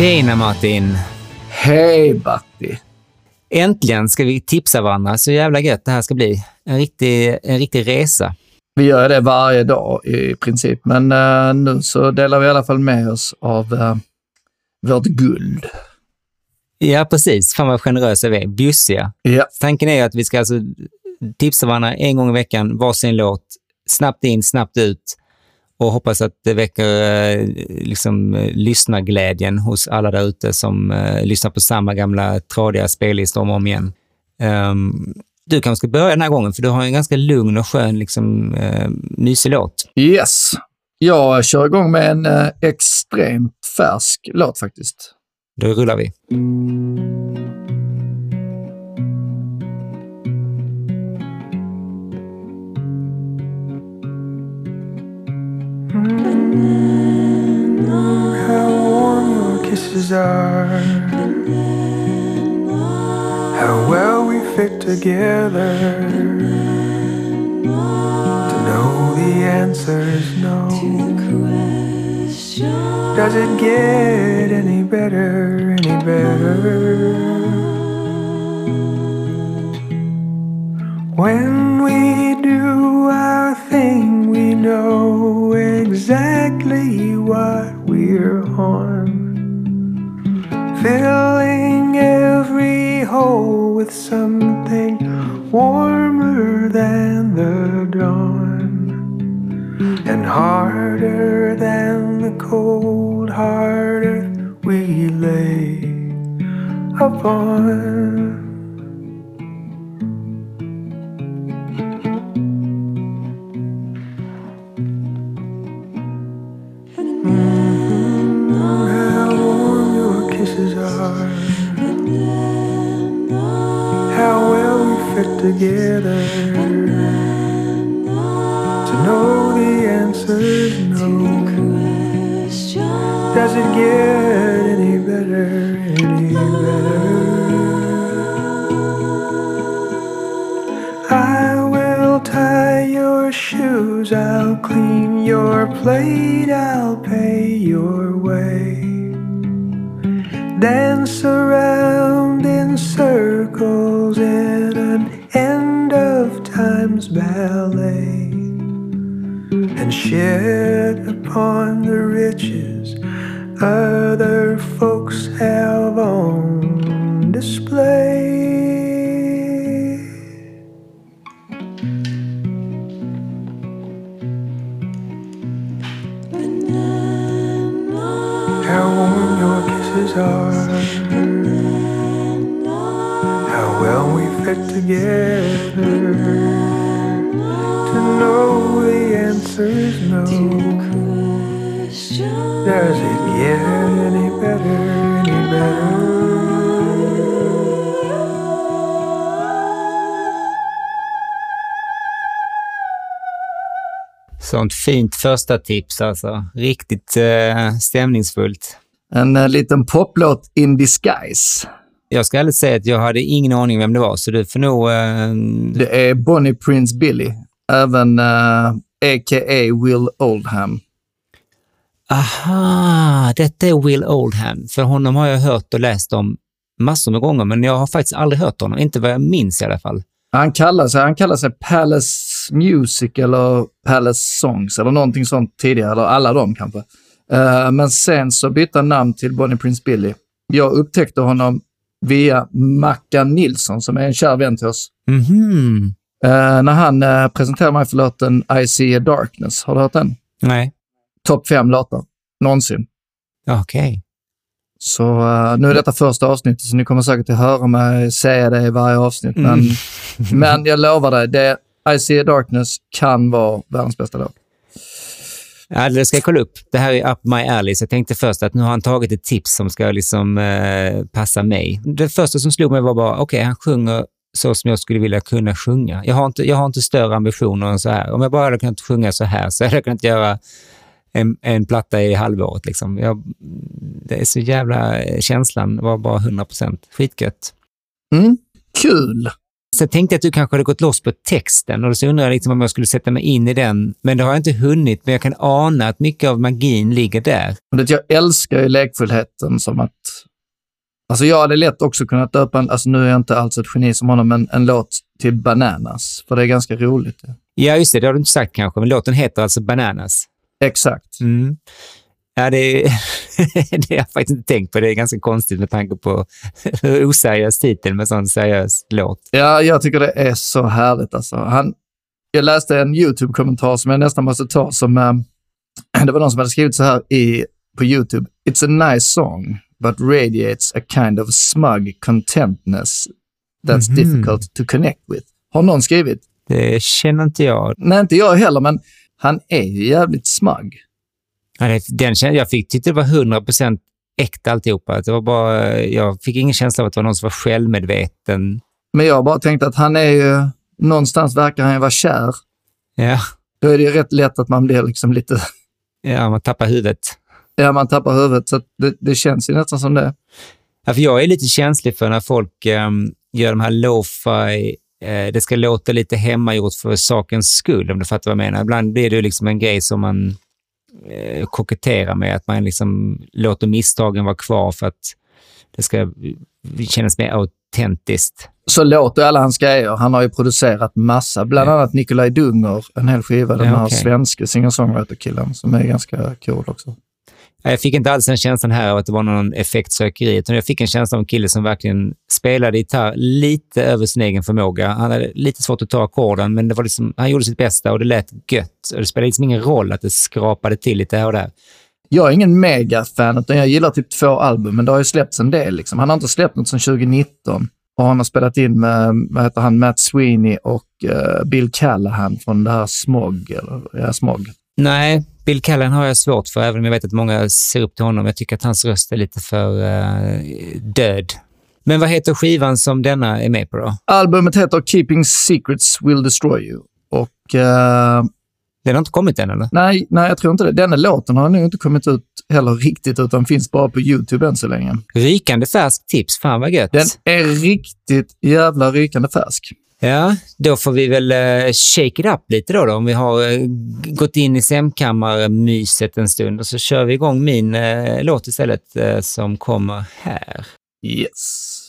Tjena Martin! Hej Batti! Äntligen ska vi tipsa varandra. Så jävla gött det här ska bli. En riktig, en riktig resa. Vi gör det varje dag i princip, men uh, nu så delar vi i alla fall med oss av uh, vårt guld. Ja, precis. Fan vad generösa vi är. Bjussiga. Ja. Tanken är att vi ska alltså tipsa varandra en gång i veckan, varsin låt, snabbt in, snabbt ut och hoppas att det väcker eh, liksom, eh, lyssnarglädjen hos alla där ute som eh, lyssnar på samma gamla tradiga spellistor om och om igen. Um, du kanske ska börja den här gången, för du har en ganska lugn och skön, liksom, uh, mysig låt. Yes. Jag kör igång med en uh, extremt färsk låt faktiskt. Då rullar vi. How are. How well we fit together. To know the answer is no. The question? Does it get any better, any better? Upon. How warm your kisses are. How well we fit together. To know the answer's no. Does it get clean your plate, I'll pay your way. Dance around in circles in an end of times ballet. And shed upon the riches other folks have Does it get any better, any better? Sånt fint första tips alltså. Riktigt eh, stämningsfullt. En uh, liten poplåt in disguise. Jag ska ärligt säga att jag hade ingen aning vem det var, så du får nog... Eh, Det är Bonnie Prince Billy, även uh, a.k.a. Will Oldham. Aha, detta är Will Oldham. För honom har jag hört och läst om massor med gånger, men jag har faktiskt aldrig hört honom. Inte vad jag minns i alla fall. Han kallar sig, han kallar sig Palace Music eller Palace Songs eller någonting sånt tidigare, eller alla de kanske. Eh, men sen så bytte han namn till Bonnie Prince Billy. Jag upptäckte honom via Mackan Nilsson som är en kär vän till oss. Mhm. Eh, när han uh, presenterade mig för låten I see a darkness. Har du hört den? Nej. Topp fem låtar någonsin. Okej. Så eh, nu är detta första avsnittet, så ni kommer säkert att höra mig säga det i varje avsnitt. Men, men jag lovar dig, det I see a darkness kan vara världens bästa låt. Ja, det ska jag kolla upp. Det här är up my alley, så jag tänkte först att nu har han tagit ett tips som ska liksom eh, passa mig. Det första som slog mig var bara, okej, han sjunger så som jag skulle vilja kunna sjunga. Jag har, inte, jag har inte större ambitioner än så här. Om jag bara hade kunnat sjunga så här så hade jag kunnat göra en, en platta i halvåret. Liksom. Jag, det är så jävla... Känslan var bara 100 procent. Skitgött. Mm. Kul! sen tänkte jag att du kanske hade gått loss på texten och så undrar jag liksom om jag skulle sätta mig in i den. Men det har jag inte hunnit, men jag kan ana att mycket av magin ligger där. Jag älskar ju lekfullheten som att... Alltså jag hade lätt också kunnat döpa en, alltså nu är jag inte alls ett geni som honom, men en låt till Bananas, för det är ganska roligt. Ja, just det. Det har du inte sagt kanske, men låten heter alltså Bananas. Exakt. Mm. Ja, det, det har jag faktiskt inte tänkt på. Det är ganska konstigt med tanke på hur oseriös titel med sån seriös låt. Ja, jag tycker det är så härligt. Alltså. Han, jag läste en YouTube-kommentar som jag nästan måste ta som... Eh, det var någon som hade skrivit så här i, på YouTube. It's a nice song, but radiates a kind of smug contentness that's Mhm. difficult to connect with. Har någon skrivit? Det känner inte jag. Nej, inte jag heller, men han är ju jävligt smug. Ja, det- Den, jag fick, tyckte det var 100% äkta alltihopa. Det var bara, jag fick ingen känsla av att det var någon som var självmedveten. Men jag har bara tänkt att han är ju... Någonstans verkar han ju vara kär. Ja, Då är det ju rätt lätt att man blir liksom lite... ja man tappar huvudet. Ja, man tappar huvudet. Så det, det känns ju nästan som det. Ja, för jag är lite känslig för när folk ehm, gör de här lo-fi, det ska låta lite hemmagjort för sakens skull, om du fattar vad jag menar. Ibland blir det liksom en grej som man eh, koketterar med, att man liksom låter misstagen vara kvar för att det ska kännas mer autentiskt. Så låter alla hans grejer. Han har ju producerat massa, bland annat Nikolaj Dunger, en hel skiva, den Ja, här okej. svenska singer-songwriter-killen som är ganska cool också. Jag fick inte alls den känslan här av att det var någon effektsökeri, utan jag fick en känsla av en kille som verkligen spelade gitarr lite över sin egen förmåga. Han hade lite svårt att ta ackorden, men det var liksom, han gjorde sitt bästa och det lät gött. Och det spelade liksom ingen roll att det skrapade till lite här och där. Jag är ingen mega-fan, utan jag gillar typ två album, men det har ju släppts en del. Liksom. Han har inte släppt något sedan 2019. Och han har spelat in med, vad heter han, Matt Sweeney och uh, Bill Callahan från det här Smog. Eller, ja, Smog. Nej, Bill Callan har jag svårt för, även om jag vet att många ser upp till honom. Jag tycker att hans röst är lite för eh, död. Men vad heter skivan som denna är med på då? Albumet heter Keeping Secrets Will Destroy You. Och eh, Den har inte kommit än, eller? nej, nej, jag tror inte det. Denna låten har nog inte kommit ut heller riktigt, utan finns bara på YouTube än så länge. Rykande färsk tips. Fan vad gött. Den är riktigt jävla rykande färsk. Ja, då får vi väl eh, shake it up lite då, då om vi har eh, gått in i sämkammarmyset en stund och så kör vi igång min eh, låt istället som kommer här. Yes.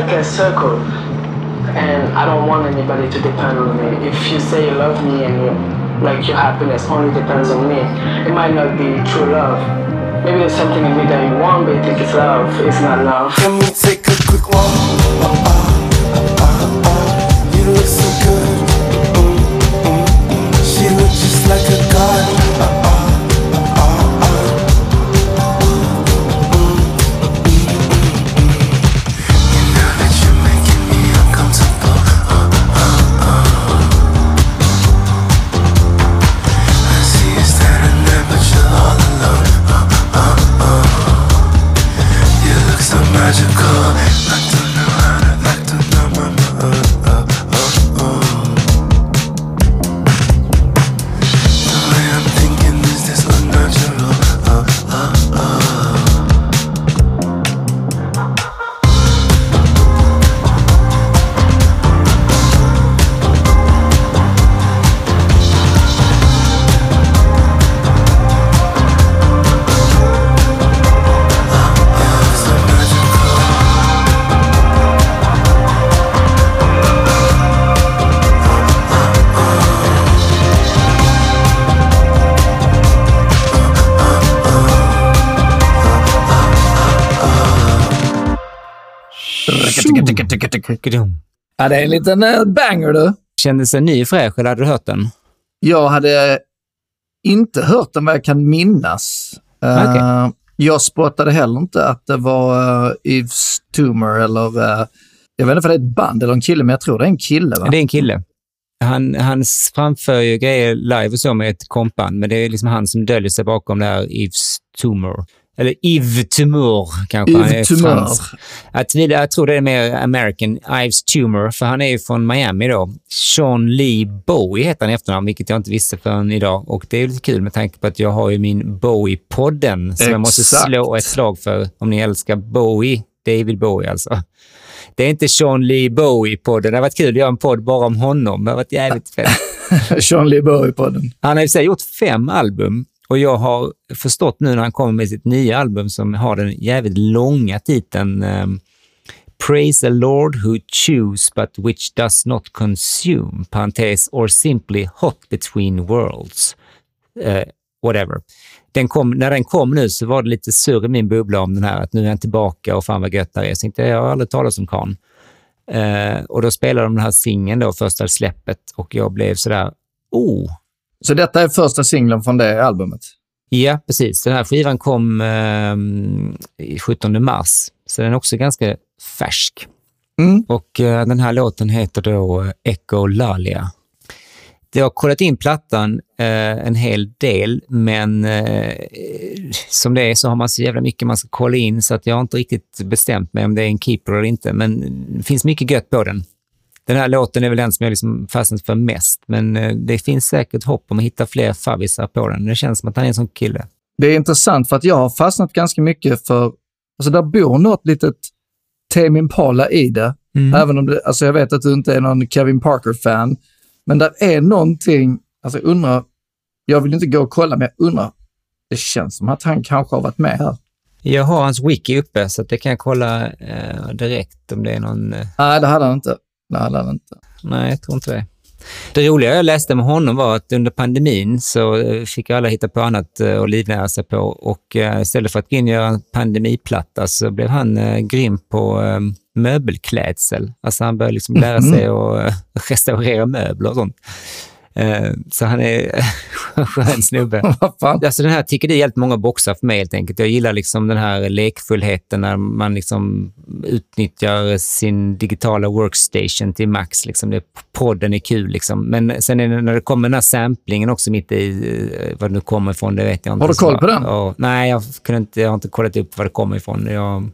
Like a circle, and I don't want anybody to depend on me. If you say you love me and you, like your happiness only depends on me, it might not be true love. Maybe there's something in me that you want, but you think it's love. It's not love. Let me take a quick walk? You look so good. Mm, mm, mm. She looks just like a god. Ja, det är en liten eh, banger du. Kändes den ny fräsch eller hade du hört den? Jag hade inte hört den vad jag kan minnas. Eh, Okej. jag spottade heller inte att det var uh, Yves Tumor eller... eh, jag vet inte om det är ett band eller en kille, men jag tror det är en kille. Va? Det är en kille. Han, han framför ju grejer live och så med ett kompband, men det är liksom han som döljer sig bakom det här Yves Tumor. Eller Yves Tumor kanske. han är Yves Tumor. fransk. Jag, tvivlar, jag tror det är mer American, Ives Tumor, för han är ju från Miami då. Sean Lee Bowie heter han i efternamn, vilket jag inte visste förrän idag. Och det är lite kul med tanke på att jag har ju min Bowie-podden som jag måste Exakt. slå ett slag för om ni älskar Bowie. David Bowie alltså. Det är inte Sean Lee Bowie-podden. Det har varit kul att göra en podd bara om honom. Det har varit jävligt fett. Sean Lee Bowie på den. Han har i sig gjort fem album och jag har förstått nu när han kommer med sitt nya album som har den jävligt långa titeln um, Praise the Lord who choose but which does not consume, parentes, or simply hot between worlds. Uh, whatever. Den kom, när den kom nu så var det lite surr i min bubbla om den här, att nu är han tillbaka och fan vad gött det är. Så tänkte jag, har aldrig talat om kan. Uh, eh, och då spelade de den här singeln då, första släppet, och jag blev sådär, oh, så detta är första singeln från det albumet. Ja, precis. Den här skivan kom i 17 mars, så den är också ganska färsk. Mm. Och eh, den här låten heter då eh, Echo Lalia. Jag har kollat in plattan eh, en hel del, men eh, som det är så har man så jävla mycket man ska kolla in så att jag har inte riktigt bestämt mig om det är en keeper eller inte, men det finns mycket gött på den. Den här låten är väl den som jag liksom fastnat för mest, men eh, det finns säkert hopp om att hitta fler favvisar på den. Det känns som att han är en sån kille. Det är intressant för att jag har fastnat ganska mycket för, alltså där bor något litet Tame Impala i det. Även om det, alltså jag vet att du inte är någon Kevin Parker-fan, men där är någonting, alltså jag undrar, jag vill inte gå och kolla, men jag undrar, det känns som att han kanske har varit med här. Jag har hans wiki uppe, så det kan jag kolla eh, direkt om det är någon... Eh, Nej, det hade han inte. Det hade han inte. nej, jag tror inte det. Det roliga jag läste med honom var att under pandemin så eh, fick alla hitta på annat eh, att livnära sig på och eh, istället för att gå in och göra en pandemiplatta så blev han grym på möbelklädsel. Alltså han började liksom lära sig att restaurera möbler och sånt. Eh, så han är skön snubbe. Alltså den här tickar i helt många boxar för mig helt enkelt. Jag gillar liksom den här lekfullheten när man liksom utnyttjar sin digitala workstation till max. Liksom. Det, podden är kul liksom. Men sen är det, när det kommer den här samplingen också mitt i eh, vad det nu kommer ifrån, det vet jag inte. Har du koll på den? Ja, nej, jag, kunde inte, jag har inte kollat upp var det kommer ifrån. Jag,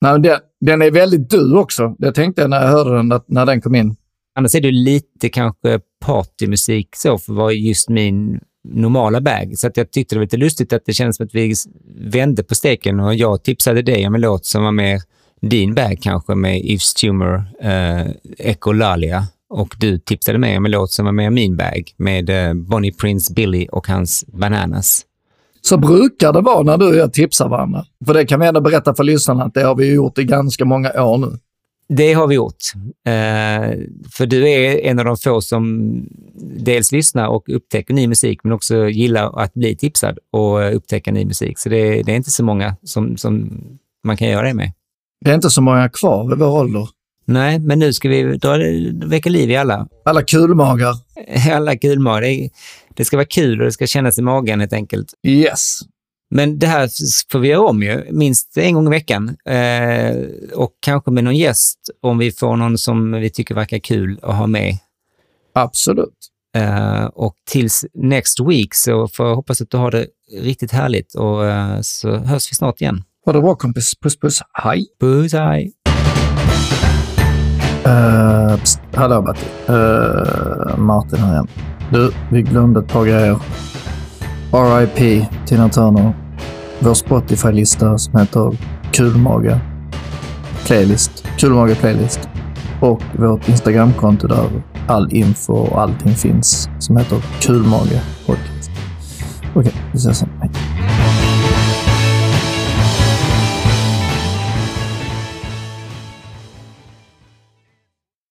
Nej, den, den är väldigt du också. Det tänkte jag när jag hörde den, att, när den kom in. Annars är det lite kanske partymusik så för var just min normala bag. Så att jag tyckte det var lite lustigt att det kändes som att vi vände på steken och jag tipsade dig om en låt som var mer din bag kanske med Yves Tumor, eh, Echolalia. Och du tipsade mig om en låt som var mer min bag med eh, Bonnie Prince Billy och hans Bananas. Så brukar det vara när du och jag tipsar varandra. För det kan vi ändå berätta för lyssnarna att det har vi gjort i ganska många år nu. Det har vi gjort. Eh, för du är en av de få som dels lyssnar och upptäcker ny musik, men också gillar att bli tipsad och upptäcka ny musik. Så det, det är inte så många som, som man kan göra det med. Det är inte så många kvar i vår ålder. Nej, men nu ska vi dra, väcka liv i alla. Alla kulmagar. Alla kulmar. Det, det ska vara kul och det ska kännas i magen helt enkelt. Yes. Men det här får vi göra om ju, minst en gång i veckan. Eh, och kanske med någon gäst om vi får någon som vi tycker verkar kul att ha med. Absolut. Eh, och tills next week så får jag hoppas att du har det riktigt härligt och eh, så hörs vi snart igen. Ha det bra kompis. Puss puss. Hej. Puss, hej! Uh, pst, hallå Batti. Uh, Martin här igen. Du, vi glömde ett par grejer. RIP Tina Turner. Vår Spotify-lista som heter Kulmaga Playlist. Kulmaga Playlist. Och vårt Instagramkonto där all info och allting finns som heter Kulmaga Podcast. Okej, vi ses sen. Hej.